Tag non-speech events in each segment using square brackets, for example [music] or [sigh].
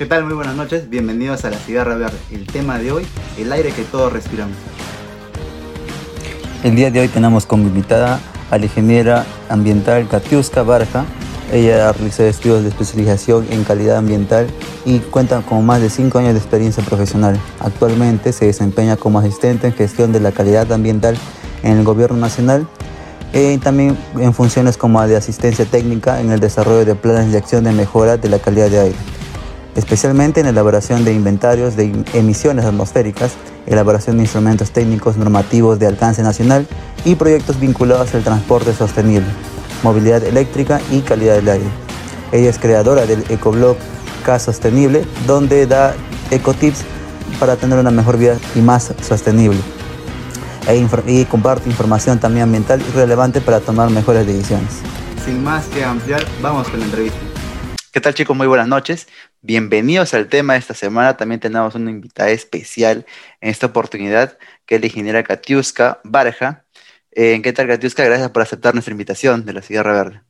¿Qué tal? Muy buenas noches, bienvenidos a La Cigarra Verde. El tema de hoy, el aire que todos respiramos. El día de hoy tenemos como invitada a la ingeniera ambiental Katiuska Barja. Ella realizó estudios de especialización en calidad ambiental y cuenta con más de 5 años de experiencia profesional. Actualmente se desempeña como asistente en gestión de la calidad ambiental en el Gobierno Nacional y también en funciones como de asistencia técnica en el desarrollo de planes de acción de mejora de la calidad de aire, especialmente en la elaboración de inventarios de emisiones atmosféricas elaboración de instrumentos técnicos normativos de alcance nacional y proyectos vinculados al transporte sostenible, movilidad eléctrica y calidad del aire. Ella es creadora del ecoblog K Sostenible, donde da ecotips para tener una mejor vida y más sostenible. E y comparte información también ambiental y relevante para tomar mejores decisiones. Sin más que ampliar, vamos con la entrevista. ¿Qué tal chicos? Muy buenas noches. Bienvenidos al tema de esta semana. También tenemos una invitada especial en esta oportunidad, que es la ingeniera Katiuska Barja. Eh, ¿Qué tal Katiuska? Gracias por aceptar nuestra invitación de la Sierra Verde.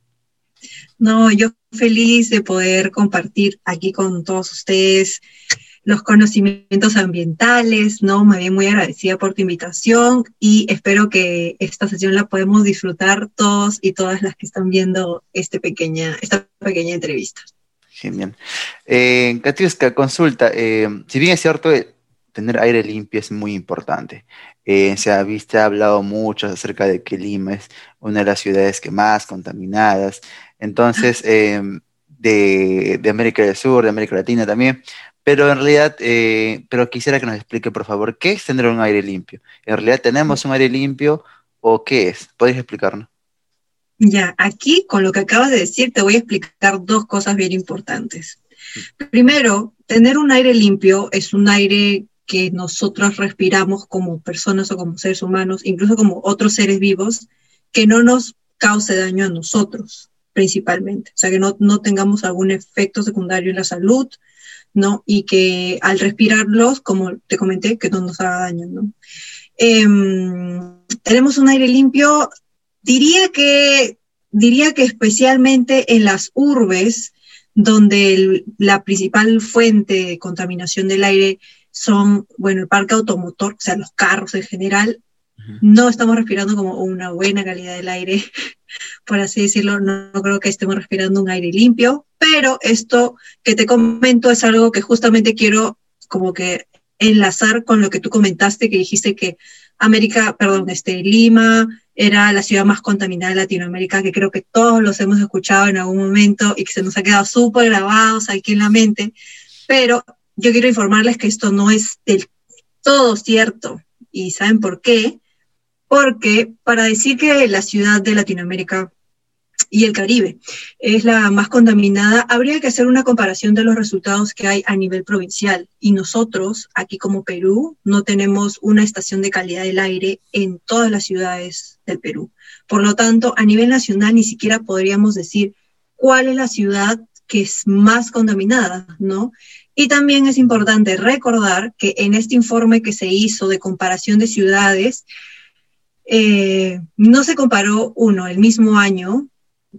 No, yo feliz de poder compartir aquí con todos ustedes los conocimientos ambientales, ¿no? Me bien muy agradecida por tu invitación y espero que esta sesión la podemos disfrutar todos y todas las que están viendo este pequeña, esta pequeña entrevista. Genial. Eh, Katiuska, consulta, eh, si bien es cierto, eh, tener aire limpio es muy importante. Eh, se, ha, visto, ha hablado mucho acerca de que Lima es una de las ciudades que más contaminadas. Entonces, de, de América del Sur, de América Latina también, pero en realidad, eh, pero quisiera que nos explique, por favor, ¿qué es tener un aire limpio? ¿En realidad tenemos un aire limpio o qué es? ¿Podrías explicarnos? Ya, aquí con lo que acabas de decir te voy a explicar dos cosas bien importantes. Primero, tener un aire limpio es un aire que nosotros respiramos como personas o como seres humanos, incluso como otros seres vivos, que no nos cause daño a nosotros principalmente. O sea, que no, no tengamos algún efecto secundario en la salud, ¿no? Y que al respirarlos, como te comenté, que no nos haga daño, ¿no? Em, tenemos un aire limpio, diría que, diría que especialmente en las urbes, donde la principal fuente de contaminación del aire son, bueno, el parque automotor, o sea, los carros en general, no estamos respirando como una buena calidad del aire, [laughs] por así decirlo, no, creo que estemos respirando un aire limpio, pero esto que te comento es algo que justamente quiero como que enlazar con lo que tú comentaste, que dijiste que América, perdón, este, Lima era la ciudad más contaminada de Latinoamérica, que creo que todos los hemos escuchado en algún momento y que se nos ha quedado súper grabados aquí en la mente, pero yo quiero informarles que esto no es del todo cierto. ¿Y saben por qué? porque para decir que la ciudad de Latinoamérica y el Caribe es la más contaminada, habría que hacer una comparación de los resultados que hay a nivel provincial. Y nosotros, aquí como Perú, no tenemos una estación de calidad del aire en todas las ciudades del Perú. Por lo tanto, a nivel nacional ni siquiera podríamos decir cuál es la ciudad que es más contaminada, ¿no? Y también es importante recordar que en este informe que se hizo de comparación de ciudades, eh, no se comparó uno, el mismo año,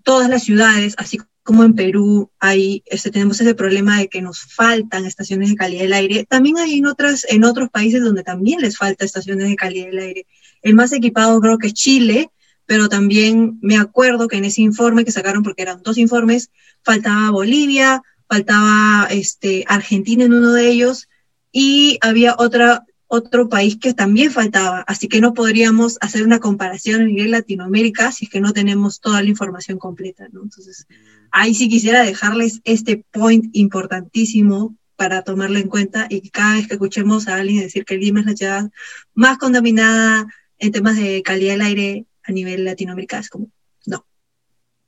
todas las ciudades, así como en Perú hay, este, tenemos ese problema de que nos faltan estaciones de calidad del aire, también hay en, otras, en otros países donde también les falta estaciones de calidad del aire. El más equipado creo que es Chile, pero también me acuerdo que en ese informe que sacaron, porque eran dos informes, faltaba Bolivia, faltaba este, Argentina en uno de ellos, y había otra otro país que también faltaba. Así que no podríamos hacer una comparación a nivel Latinoamérica si es que no tenemos toda la información completa, ¿no? Entonces, ahí sí quisiera dejarles este point importantísimo para tomarlo en cuenta y que cada vez que escuchemos a alguien decir que Lima es la ciudad más contaminada en temas de calidad del aire a nivel Latinoamérica, es como, no.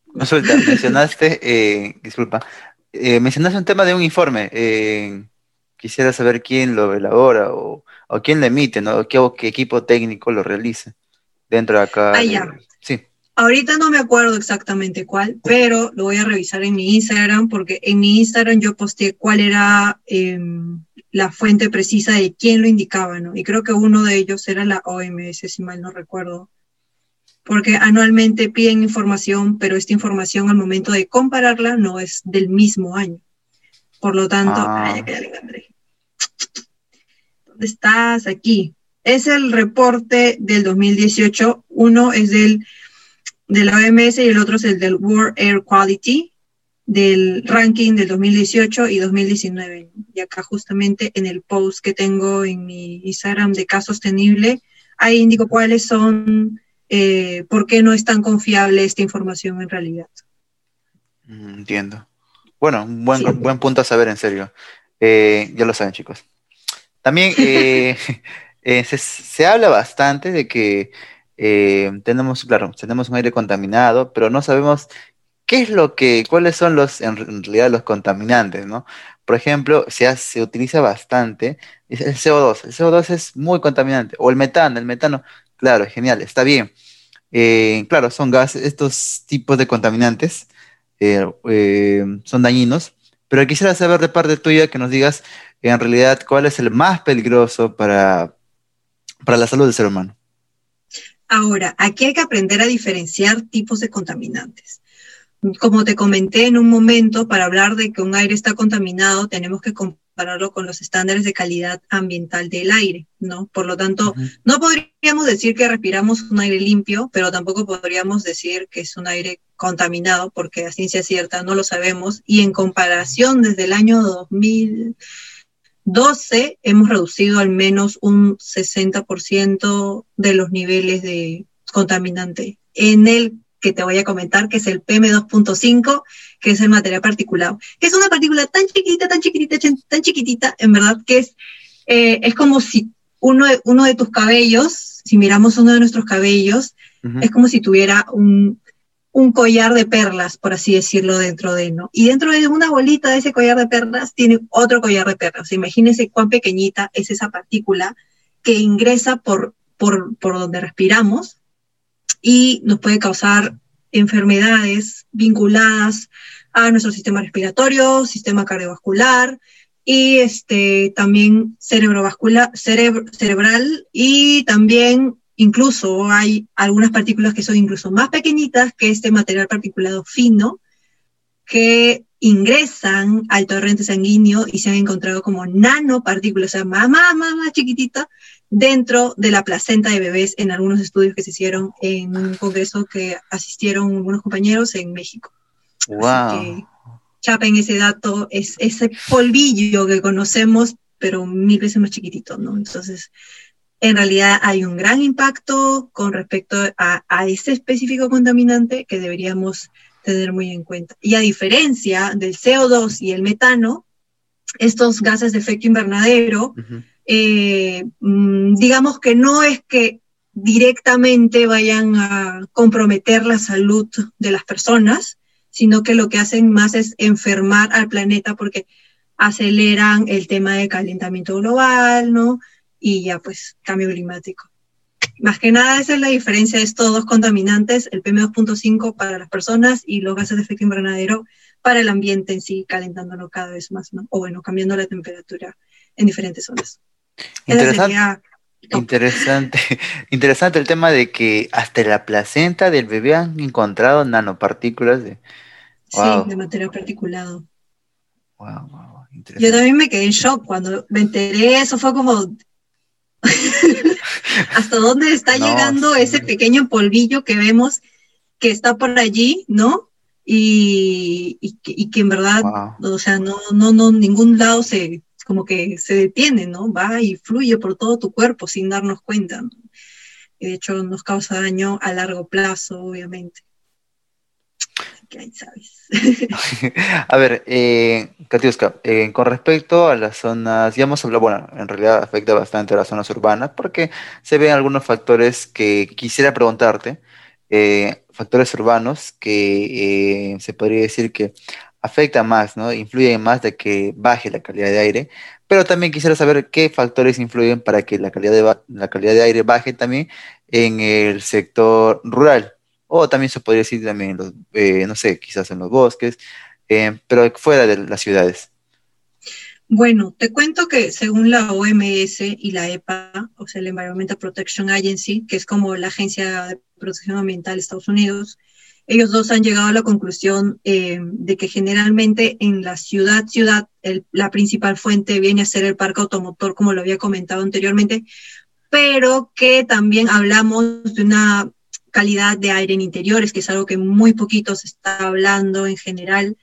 Consulta, mencionaste, [laughs] eh, disculpa, eh, mencionaste un tema de un informe. Eh, quisiera saber quién lo elabora o o quién le emite, ¿no? ¿Qué, qué equipo técnico lo realiza dentro de acá? Ah, ya. Sí. Ahorita no me acuerdo exactamente cuál, pero lo voy a revisar en mi Instagram porque en mi Instagram yo posté cuál era em, la fuente precisa de quién lo indicaba, ¿no? Y creo que uno de ellos era la OMS, si mal no recuerdo. Porque anualmente piden información, pero esta información al momento de compararla no es del mismo año. Por lo tanto, ah. ¿Dónde estás? Aquí. Es el reporte del 2018. Uno es del de la OMS y el otro es el del World Air Quality del ranking del 2018 y 2019. Y acá justamente en el post que tengo en mi Instagram de Caso Sostenible, ahí indico cuáles son, eh, por qué no es tan confiable esta información en realidad. Mm, entiendo. Bueno, un buen, buen punto a saber, en serio. Eh, ya lo saben, chicos. También [laughs] eh, se, se, habla bastante de que tenemos, claro, tenemos un aire contaminado, pero no sabemos ¿qué es lo que, cuáles son los, en realidad, los contaminantes, ¿no? Por ejemplo, se, se utiliza bastante el CO2. El CO2 es muy contaminante. O el metano, el metano, claro, genial, está bien. Eh, claro, son gases, estos tipos de contaminantes eh, eh, son dañinos, pero quisiera saber de parte tuya que nos digas en realidad cuál es el más peligroso para, para la salud del ser humano. Ahora, aquí hay que aprender a diferenciar tipos de contaminantes. Como te comenté en un momento, para hablar de que un aire está contaminado, tenemos que compararlo con los estándares de calidad ambiental del aire, ¿no? Por lo tanto, no podríamos decir que respiramos un aire limpio, pero tampoco podríamos decir que es un aire contaminado, porque a ciencia cierta no lo sabemos. Y en comparación, desde el año 2012 hemos reducido al menos un 60% de los niveles de contaminante. En el que te voy a comentar, que es el PM2.5, que es el material particulado, que es una partícula tan chiquitita, tan chiquitita, tan chiquitita, en verdad, que es, eh, es como si uno de, uno de tus cabellos, si miramos uno de nuestros cabellos, es como si tuviera un, un collar de perlas, por así decirlo, dentro de, ¿no? Y dentro de una bolita de ese collar de perlas tiene otro collar de perlas. imagínense cuán pequeñita es esa partícula que ingresa por, por, por donde respiramos y nos puede causar enfermedades vinculadas a nuestro sistema respiratorio, sistema cardiovascular y este, también cerebrovascular, cerebral y también incluso hay algunas partículas que son incluso más pequeñitas que este material particulado fino que ingresan al torrente sanguíneo y se han encontrado como nanopartículas, o sea, más, más, más, más chiquitita, dentro de la placenta de bebés en algunos estudios que se hicieron en un congreso que asistieron algunos compañeros en México. Wow. Así que chapen ese dato, es ese polvillo que conocemos, pero mil veces más chiquitito, ¿no? Entonces, en realidad hay un gran impacto con respecto a, a ese específico contaminante que deberíamos tener muy en cuenta. Y a diferencia del CO2 y el metano, estos gases de efecto invernadero, eh, mm, digamos que no es que directamente vayan a comprometer la salud de las personas, sino que lo que hacen más es enfermar al planeta porque aceleran el tema de calentamiento global, ¿no? Y ya pues cambio climático. Más que nada esa es la diferencia de estos dos contaminantes, el PM2.5 para las personas y los gases de efecto invernadero para el ambiente en sí, calentándolo cada vez más, ¿no? O bueno, cambiando la temperatura en diferentes zonas. Interesante. Interesante, [laughs] interesante el tema de que hasta la placenta del bebé han encontrado nanopartículas de, sí, de material particulado. Yo también me quedé en shock cuando me enteré, eso fue como hasta dónde está llegando ese pequeño polvillo que vemos que está por allí, ¿no? Y, y, que en verdad, o sea, no, no, no, ningún lado se, como que se detiene, ¿no? Va y fluye por todo tu cuerpo sin darnos cuenta. Y de hecho nos causa daño a largo plazo, obviamente. [laughs] A ver, eh, Katiuska, eh, con respecto a las zonas, ya hemos hablado, bueno, en realidad afecta bastante a las zonas urbanas porque se ven algunos factores que quisiera preguntarte, eh, factores urbanos que eh, se podría decir que afecta más, ¿no? Influye más de que baje la calidad de aire, pero también quisiera saber qué factores influyen para que la calidad de, la calidad de aire baje también en el sector rural, o también se podría decir también, los, eh, no sé, quizás en los bosques, eh, pero fuera de las ciudades. Bueno, te cuento que según la OMS y la EPA, o sea, el Environmental Protection Agency, que es como la Agencia de Protección Ambiental de Estados Unidos, ellos dos han llegado a la conclusión eh, de que generalmente en la ciudad, ciudad, la principal fuente viene a ser el parque automotor, como lo había comentado anteriormente, pero que también hablamos de una calidad de aire en interiores, que es algo que muy poquito se está hablando en general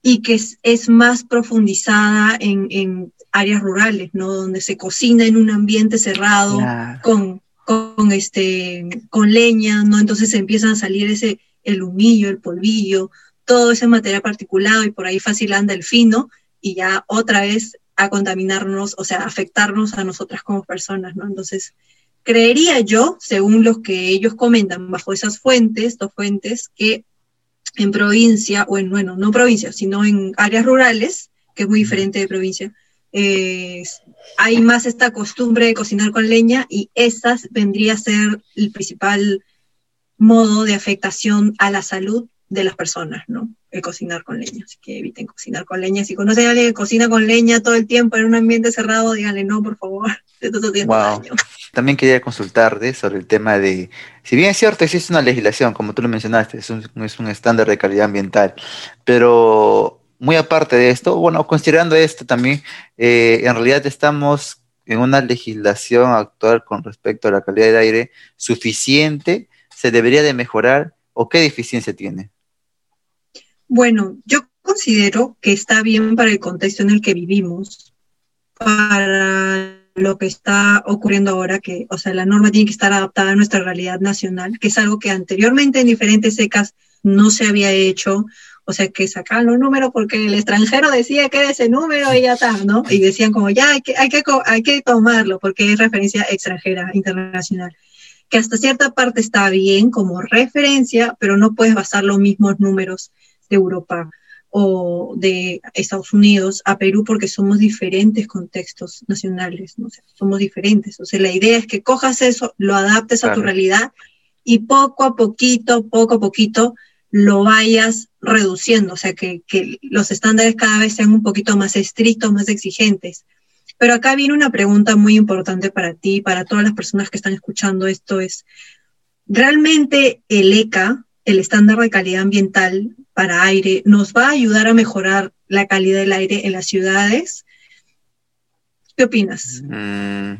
y que es, más profundizada en, áreas rurales, ¿no? Donde se cocina en un ambiente cerrado con, con, este, con leña, ¿no? Entonces empiezan a salir ese, el humillo, el polvillo, todo ese material particulado y por ahí fácil anda el fino y ya otra vez a contaminarnos, o sea, afectarnos a nosotras como personas, ¿no? Entonces, creería yo, según lo que ellos comentan bajo esas fuentes, dos fuentes, que en provincia, o en, bueno, no provincia, sino en áreas rurales, que es muy diferente de provincia, eh, hay más esta costumbre de cocinar con leña y esa vendría a ser el principal modo de afectación a la salud de las personas, ¿no? El cocinar con leña. Así que eviten cocinar con leña. Si conocen a alguien que cocina con leña todo el tiempo en un ambiente cerrado, díganle no, por favor. Daño. También quería consultarte sobre el tema de, si bien es cierto, existe una legislación, como tú lo mencionaste, es un, es un estándar de calidad ambiental, pero muy aparte de esto, bueno, considerando esto también, eh, en realidad estamos en una legislación actual con respecto a la calidad del aire suficiente, se debería de mejorar o qué deficiencia tiene. Bueno, yo considero que está bien para el contexto en el que vivimos, para lo que está ocurriendo ahora, que, o sea, la norma tiene que estar adaptada a nuestra realidad nacional, que es algo que anteriormente en diferentes secas no se había hecho, o sea, que sacaban los números porque el extranjero decía que ese número y ya está, ¿no? Y decían como, ya, hay que, hay que, hay que tomarlo porque es referencia extranjera, internacional. Que hasta cierta parte está bien como referencia, pero no puedes basar los mismos números de Europa o de Estados Unidos a Perú porque somos diferentes contextos nacionales, ¿no? somos diferentes. O sea, la idea es que cojas eso, lo adaptes a tu realidad y poco a poquito, poco a poquito, lo vayas reduciendo, o sea, que, los estándares cada vez sean un poquito más estrictos, más exigentes. Pero acá viene una pregunta muy importante para ti, para todas las personas que están escuchando esto, es, ¿realmente el ECA, el estándar de calidad ambiental para aire, nos va a ayudar a mejorar la calidad del aire en las ciudades? ¿Qué opinas? Mm,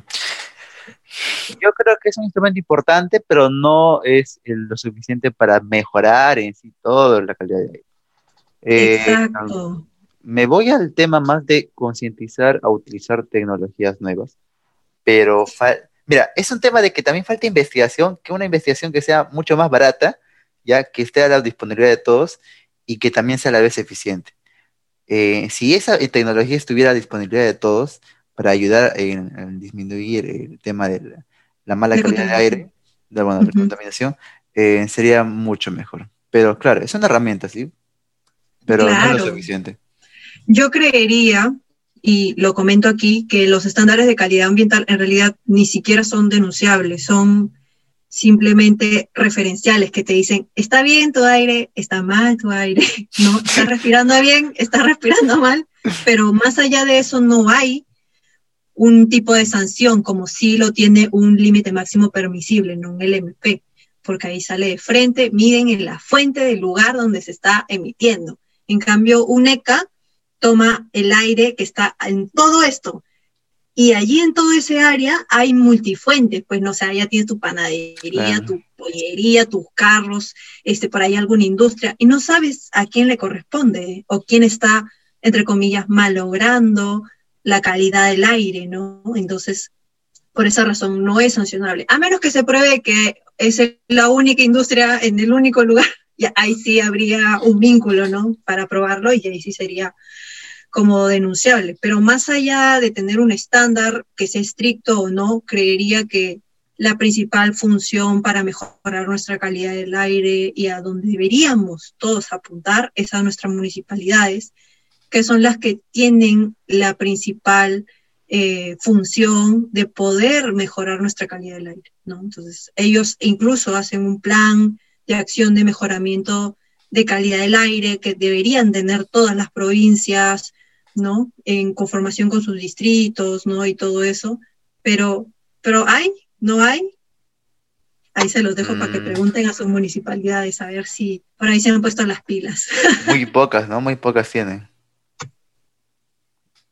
yo creo que es un instrumento importante, pero no es lo suficiente para mejorar en sí todo la calidad de aire. Eh, Exacto. Me voy al tema más de concientizar a utilizar tecnologías nuevas, pero mira, es un tema de que también falta investigación, que una investigación que sea mucho más barata, ya que esté a la disponibilidad de todos y que también sea a la vez eficiente. Eh, si esa tecnología estuviera a disponibilidad de todos, para ayudar en, disminuir el tema de la, mala calidad de aire, de, la contaminación, eh, sería mucho mejor. Pero claro, es una herramienta, ¿sí? Pero no es suficiente. Yo creería, y lo comento aquí, que los estándares de calidad ambiental en realidad ni siquiera son denunciables, son simplemente referenciales que te dicen, está bien tu aire, está mal tu aire, [laughs] no, estás respirando bien, estás respirando mal, pero más allá de eso no hay un tipo de sanción como si lo tiene un límite máximo permisible, no un LMP, porque ahí sale de frente, miden en la fuente del lugar donde se está emitiendo. En cambio, un ECA toma el aire que está en todo esto. Y allí en todo ese área hay multifuentes, pues no sé, ya tienes tu panadería, tu pollería, tus carros, este, por ahí alguna industria, y no sabes a quién le corresponde o quién está, entre comillas, malogrando la calidad del aire, ¿no? Entonces, por esa razón no es sancionable, a menos que se pruebe que es la única industria en el único lugar, [laughs] y ahí sí habría un vínculo, ¿no? Para probarlo y ahí sí sería como denunciable. Pero más allá de tener un estándar que sea estricto o no, creería que la principal función para mejorar nuestra calidad del aire y a donde deberíamos todos apuntar es a nuestras municipalidades, que son las que tienen la principal eh, función de poder mejorar nuestra calidad del aire, ¿no? Entonces, ellos incluso hacen un plan de acción de mejoramiento de calidad del aire que deberían tener todas las provincias, ¿no? En conformación con sus distritos, ¿no? Y todo eso, pero, pero hay, no hay. Ahí se los dejo para que Mm. pregunten a sus municipalidades a ver si por ahí se han puesto las pilas. [laughs] Muy pocas, ¿no? Muy pocas tienen.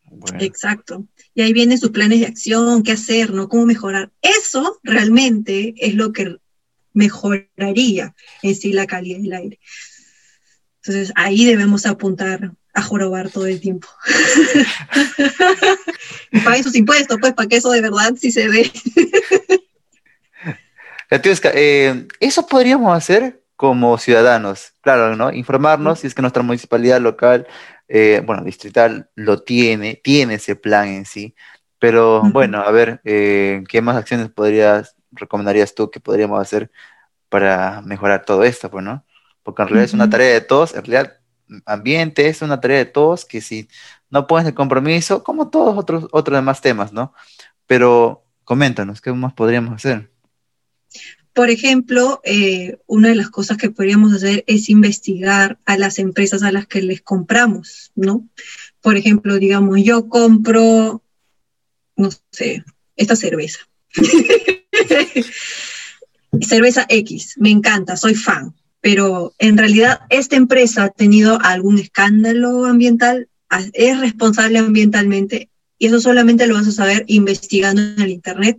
Bueno. Exacto. Y ahí vienen sus planes de acción, qué hacer, ¿no? Cómo mejorar. Eso realmente es lo que mejoraría en sí la calidad del aire. Entonces ahí debemos apuntar a jorobar todo el tiempo. [laughs] y paguen sus impuestos, pues, para que eso de verdad sí se ve. Eh, eso podríamos hacer como ciudadanos, claro, ¿no? Informarnos si es que nuestra municipalidad local, eh, bueno, distrital, lo tiene, tiene ese plan en sí, pero bueno, a ver, eh, ¿qué más acciones podrías, recomendarías tú que podríamos hacer para mejorar todo esto, pues, ¿no? Porque en realidad es una tarea de todos, en realidad ambiente es una tarea de todos que si no pones el compromiso, como todos otros, otros demás temas, ¿no? Pero coméntanos, ¿qué más podríamos hacer? Por ejemplo, eh, una de las cosas que podríamos hacer es investigar a las empresas a las que les compramos, ¿no? Por ejemplo, digamos, yo compro, no sé, esta cerveza. [laughs] cerveza X, me encanta, soy fan, pero en realidad esta empresa ha tenido algún escándalo ambiental, es responsable ambientalmente, y eso solamente lo vas a saber investigando en el Internet,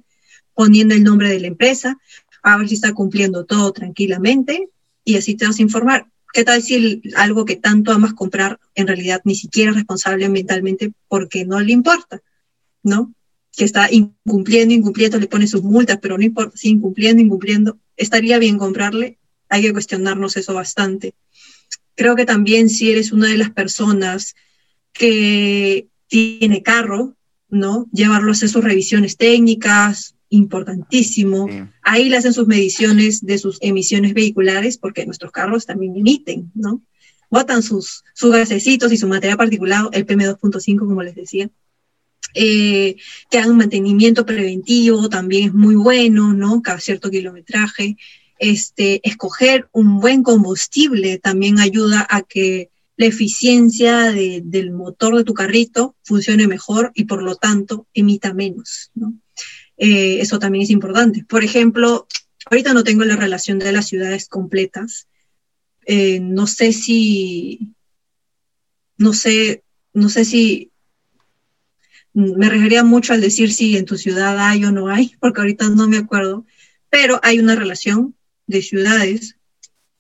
poniendo el nombre de la empresa, a ver si está cumpliendo todo tranquilamente y así te vas a informar. ¿Qué tal si algo que tanto amas comprar en realidad ni siquiera es responsable ambientalmente porque no le importa, ¿no? Que está incumpliendo, incumpliendo, le pone sus multas, pero no importa, si incumpliendo, incumpliendo, estaría bien comprarle. Hay que cuestionarnos eso bastante. Creo que también si eres una de las personas que tiene carro, ¿no? Llevarlo a hacer sus revisiones técnicas, importantísimo. Sí. Ahí le hacen sus mediciones de sus emisiones vehiculares, porque nuestros carros también emiten, ¿no? Botan sus, sus gasecitos y su material particulado, el PM2.5, como les decía. Eh, que hagan mantenimiento preventivo, también es muy bueno, ¿no? Cada cierto kilometraje. Este, escoger un buen combustible también ayuda a que la eficiencia de- del motor de tu carrito funcione mejor y por lo tanto emita menos, ¿no? Eh, eso también es importante. Por ejemplo, ahorita no tengo la relación de las ciudades completas. Eh, no sé si, no sé, no sé si me refería mucho al decir si en tu ciudad hay o no hay, [laughs] porque ahorita no me acuerdo, pero hay una relación de ciudades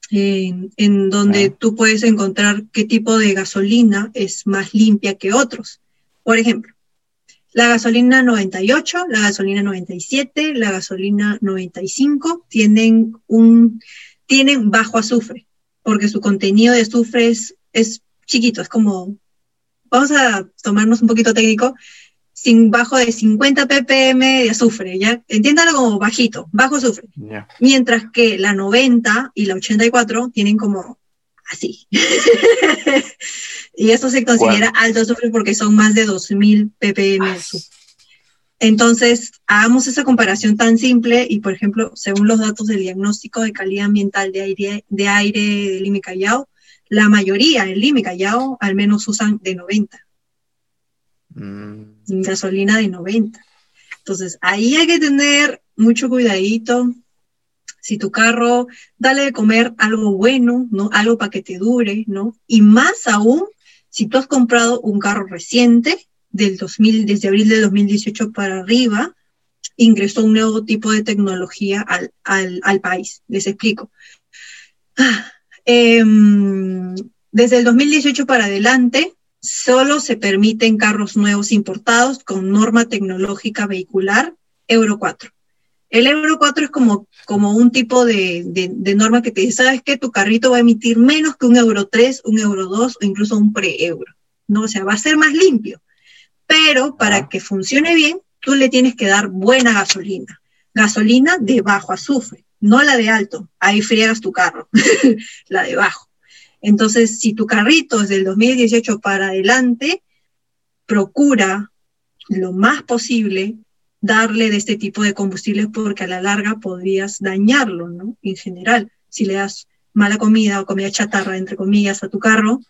en, en donde Ah. tú puedes encontrar qué tipo de gasolina es más limpia que otros. Por ejemplo, la gasolina 98, la gasolina 97, la gasolina 95 tienen un tienen bajo azufre, porque su contenido de azufre es, es chiquito, es como vamos a tomarnos un poquito técnico, sin bajo de 50 ppm de azufre, ya entiéndalo como bajito, bajo azufre, mientras que la 90 y la 84 tienen como así. [laughs] y eso se considera alto azufre porque son más de 2000 ppm de azufre. Entonces, hagamos esa comparación tan simple y, por ejemplo, según los datos del diagnóstico de calidad ambiental de aire de, aire de Lima y Callao, la mayoría en Lima y Callao al menos usan de 90, Mm, gasolina de 90. Entonces, ahí hay que tener mucho cuidadito. Si tu carro, dale de comer algo bueno, ¿no? Algo para que te dure, ¿no? Y más aún, si tú has comprado un carro reciente, del 2000, desde abril de 2018 para arriba, ingresó un nuevo tipo de tecnología al, al, al país. Les explico. Ah, em, desde el 2018 para adelante, solo se permiten carros nuevos importados con norma tecnológica vehicular Euro 4. El Euro 4 es como, como un tipo de, de, de norma que te dice, sabes que tu carrito va a emitir menos que un Euro 3, un Euro 2 o incluso un pre-Euro. ¿no? O sea, va a ser más limpio. Pero para Ah. que funcione bien, tú le tienes que dar buena gasolina. Gasolina de bajo azufre, no la de alto. Ahí friegas tu carro, [laughs] la de bajo. Entonces, si tu carrito es del 2018 para adelante, procura lo más posible darle de este tipo de combustibles porque a la larga podrías dañarlo, ¿no? En general, si le das mala comida o comida chatarra, entre comillas, a tu carro,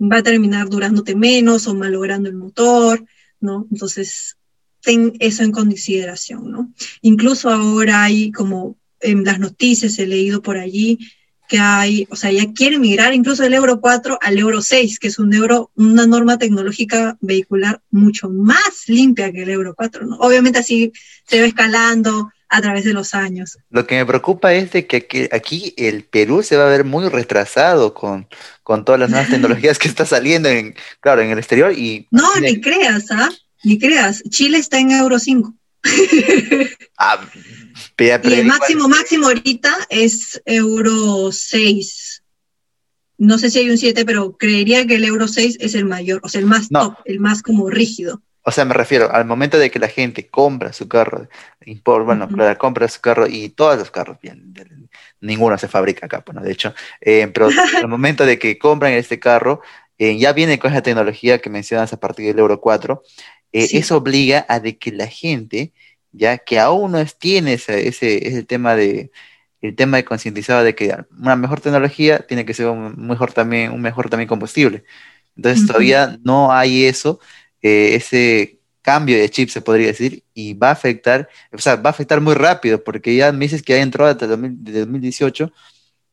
va a terminar durándote menos o malogrando el motor, ¿no? Entonces, ten eso en consideración, ¿no? Incluso ahora hay como en las noticias he leído por allí que hay, o sea, ya quieren migrar incluso del Euro 4 al Euro 6, que es un euro, una norma tecnológica vehicular mucho más limpia que el Euro 4, ¿no? Obviamente así se va escalando a través de los años. Lo que me preocupa es de que aquí, el Perú se va a ver muy retrasado con, con todas las nuevas [laughs] tecnologías que está saliendo, en, claro, en el exterior y... No, ni creas, ¿ah? Ni creas. Chile está en Euro 5. [laughs] ah, y el máximo, máximo ahorita es euro 6. No sé si hay un 7, pero creería que el euro 6 es el mayor, o sea, el más top, el más como rígido. O sea, me refiero al momento de que la gente compra su carro, bueno, compra su carro y todos los carros, bien, ninguno se fabrica acá, bueno, de hecho, eh, pero al [laughs] momento de que compran este carro, eh, ya viene con esa tecnología que mencionas a partir del Euro 4, eh, eso obliga a de que la gente ya que aún no tiene ese, ese, tema de el tema de concientizado de que una mejor tecnología tiene que ser un mejor también, un mejor también combustible. Entonces todavía no hay eso, eh, ese cambio de chip se podría decir, y va a afectar, o sea, va a afectar muy rápido, porque ya me dices que ha entrado hasta 2018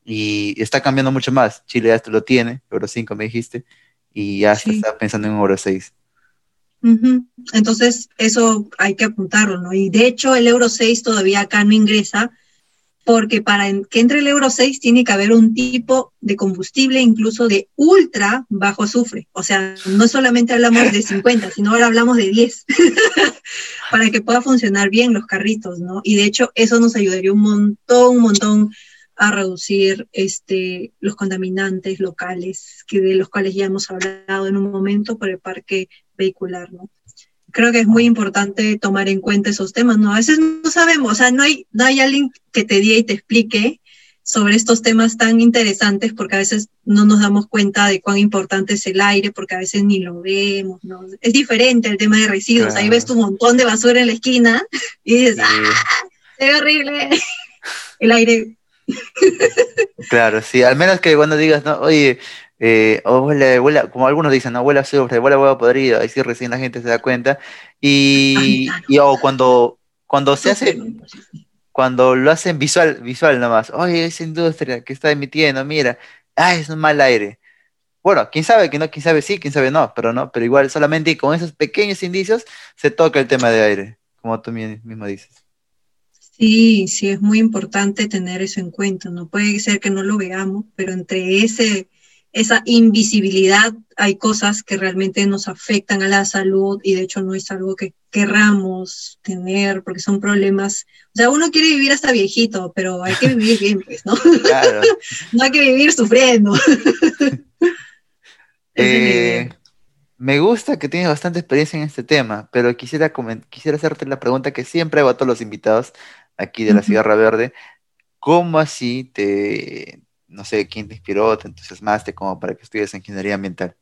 y está cambiando mucho más. Chile ya lo tiene, Euro 5 me dijiste, y ya está pensando en Euro 6. Entonces, eso hay que apuntarlo, ¿no? Y de hecho, el Euro 6 todavía acá no ingresa, porque para que entre el Euro 6 tiene que haber un tipo de combustible, incluso de ultra bajo azufre. O sea, no solamente hablamos de 50, sino ahora hablamos de 10, [laughs] para que pueda funcionar bien los carritos, ¿no? Y de hecho, eso nos ayudaría un montón, un montón a reducir este, los contaminantes locales, que de los cuales ya hemos hablado en un momento por el parque vehicular, ¿no? Creo que es muy importante tomar en cuenta esos temas, ¿no? A veces no sabemos, o sea, no hay, no hay alguien que te diga y te explique sobre estos temas tan interesantes porque a veces no nos damos cuenta de cuán importante es el aire porque a veces ni lo vemos, ¿no? Es diferente el tema de residuos, ahí ves tu montón de basura en la esquina [laughs] y dices, ¡ah! ¡Es horrible! [laughs] El aire. claro, sí, al menos que cuando digas, no, oye, eh, o huele, como algunos dicen, no huele a azufre, huele a huevo podrido, ahí sí recién la gente se da cuenta. Y, y o cuando, cuando se hace, cuando lo hacen visual, visual nomás, oye, esa industria que está emitiendo, mira, ah, es un mal aire. Bueno, quién sabe que no, quién sabe sí, quién sabe no, pero no, pero igual solamente con esos pequeños indicios se toca el tema de aire, como tú mismo dices. Sí, sí, es muy importante tener eso en cuenta. No puede ser que no lo veamos, pero entre ese, esa invisibilidad hay cosas que realmente nos afectan a la salud y de hecho no es algo que querramos tener porque son problemas. O sea, uno quiere vivir hasta viejito, pero hay que vivir [laughs] bien, pues, ¿no? Claro. [laughs] no hay que vivir sufriendo. [laughs] Eh, me gusta que tienes bastante experiencia en este tema, pero quisiera, quisiera hacerte la pregunta que siempre hago a todos los invitados aquí de la Cigarra Verde. ¿Cómo así te, no sé, quién te inspiró, te entusiasmaste como para que estudies ingeniería ambiental?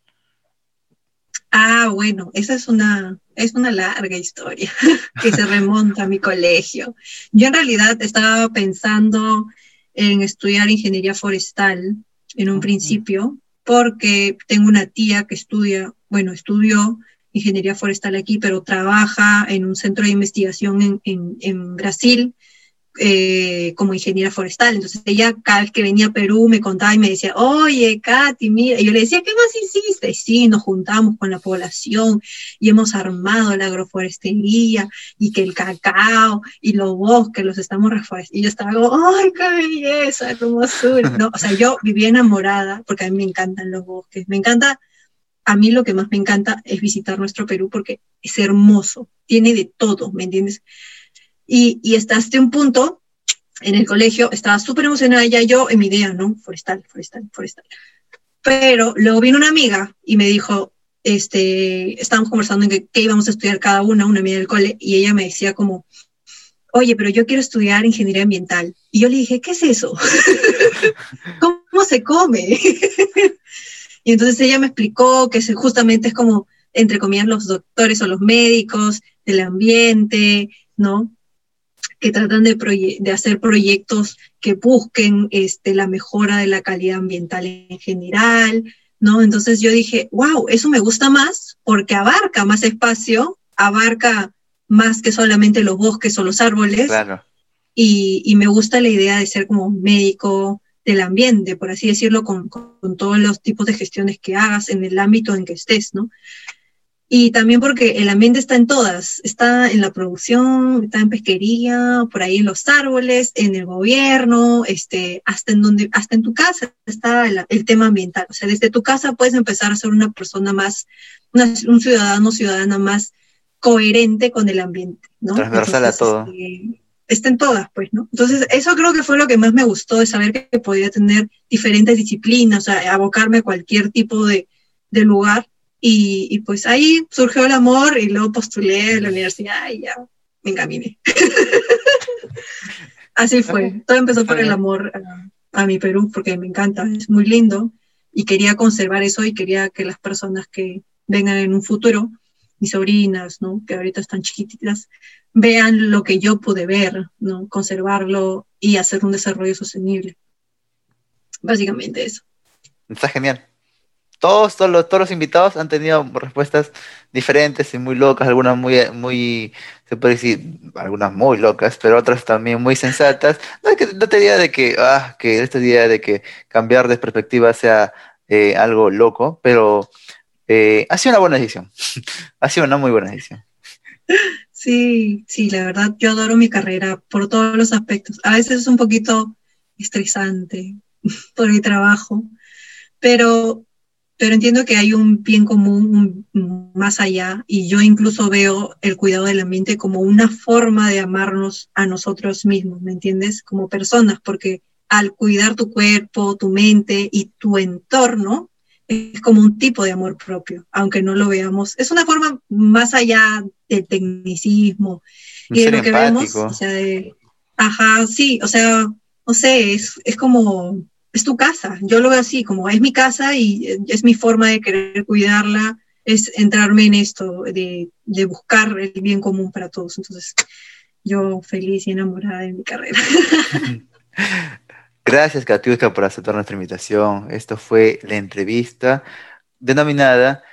Ah, bueno, esa es una, es una larga historia [laughs] que se remonta a mi colegio. Yo en realidad estaba pensando en estudiar ingeniería forestal en un principio, porque tengo una tía que estudia, bueno, estudió ingeniería forestal aquí, pero trabaja en un centro de investigación en, en, en Brasil eh, como ingeniera forestal. Entonces ella cada vez que venía a Perú me contaba y me decía, oye, Katy, mira, y yo le decía, ¿qué más hiciste? Sí, nos juntamos con la población y hemos armado la agroforestería y que el cacao y los bosques los estamos reforestando. Y yo estaba como, ¡ay, qué belleza, hermosura! No, o sea, yo vivía enamorada porque a mí me encantan los bosques, me encanta a mí lo que más me encanta es visitar nuestro Perú porque es hermoso, tiene de todo, ¿me entiendes? Y, y hasta un punto, en el colegio, estaba súper emocionada ya yo en mi idea, ¿no? Forestal, forestal, forestal. Pero luego vino una amiga y me dijo, este, estábamos conversando en qué íbamos a estudiar cada una, una amiga del cole, y ella me decía como, oye, pero yo quiero estudiar ingeniería ambiental. Y yo le dije, ¿qué es eso? [laughs] ¿Cómo se come? [laughs] y entonces ella me explicó que justamente es como, entre comillas, los doctores o los médicos del ambiente, ¿no? Que tratan de, de, hacer proyectos que busquen este, la mejora de la calidad ambiental en general, ¿no? Entonces yo dije, wow, eso me gusta más porque abarca más espacio, abarca más que solamente los bosques o los árboles. Claro. y, me gusta la idea de ser como médico del ambiente, por así decirlo, con, con, todos los tipos de gestiones que hagas en el ámbito en que estés, ¿no? Y también porque el ambiente está en todas, está en la producción, está en pesquería, por ahí en los árboles, en el gobierno, este, hasta en donde, hasta en tu casa está el, tema ambiental. O sea, desde tu casa puedes empezar a ser una persona más, un ciudadano, ciudadana más coherente con el ambiente, ¿no? Transversal a todo. Este, está en todas, pues, ¿no? Entonces, eso creo que fue lo que más me gustó de saber que podía tener diferentes disciplinas, o sea, abocarme a cualquier tipo de, de lugar y, pues ahí surgió el amor y luego postulé a la universidad y ya me encaminé. [laughs] Así fue. Todo empezó por el amor a, mi Perú porque me encanta, es muy lindo y quería conservar eso y quería que las personas que vengan en un futuro, mis sobrinas, ¿no? que ahorita están chiquititas, vean lo que yo pude ver, ¿no? conservarlo y hacer un desarrollo sostenible. Básicamente eso. Está genial todos, todos los, invitados han tenido respuestas diferentes y muy locas, algunas muy, muy, se puede decir, algunas muy locas, pero otras también muy sensatas. No, que, no te diga de que, ah, que esta idea de que cambiar de perspectiva sea eh, algo loco, pero eh, ha sido una buena decisión. [laughs] ha sido una muy buena decisión. Sí, sí, la verdad, yo adoro mi carrera por todos los aspectos. A veces es un poquito estresante [laughs] por mi trabajo, pero pero entiendo que hay un bien común más allá y yo incluso veo el cuidado del ambiente como una forma de amarnos a nosotros mismos, ¿me entiendes? Como personas, porque al cuidar tu cuerpo, tu mente y tu entorno, es como un tipo de amor propio, aunque no lo veamos. Es una forma más allá del tecnicismo y de lo que vemos, o sea, de, ajá, sí, o sea, no sé, es, es como es tu casa. Yo lo veo así, como es mi casa y es mi forma de querer cuidarla, es entrarme en esto, de, buscar el bien común para todos. Entonces, yo feliz y enamorada de mi carrera. [laughs] Gracias, Katiuska, por aceptar nuestra invitación. Esto fue la entrevista denominada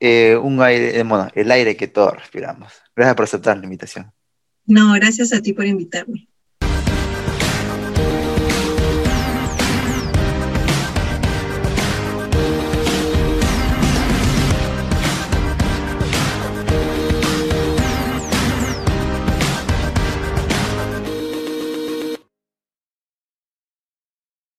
eh, un aire, eh, bueno, el aire que todos respiramos. Gracias por aceptar la invitación. No, gracias a ti por invitarme.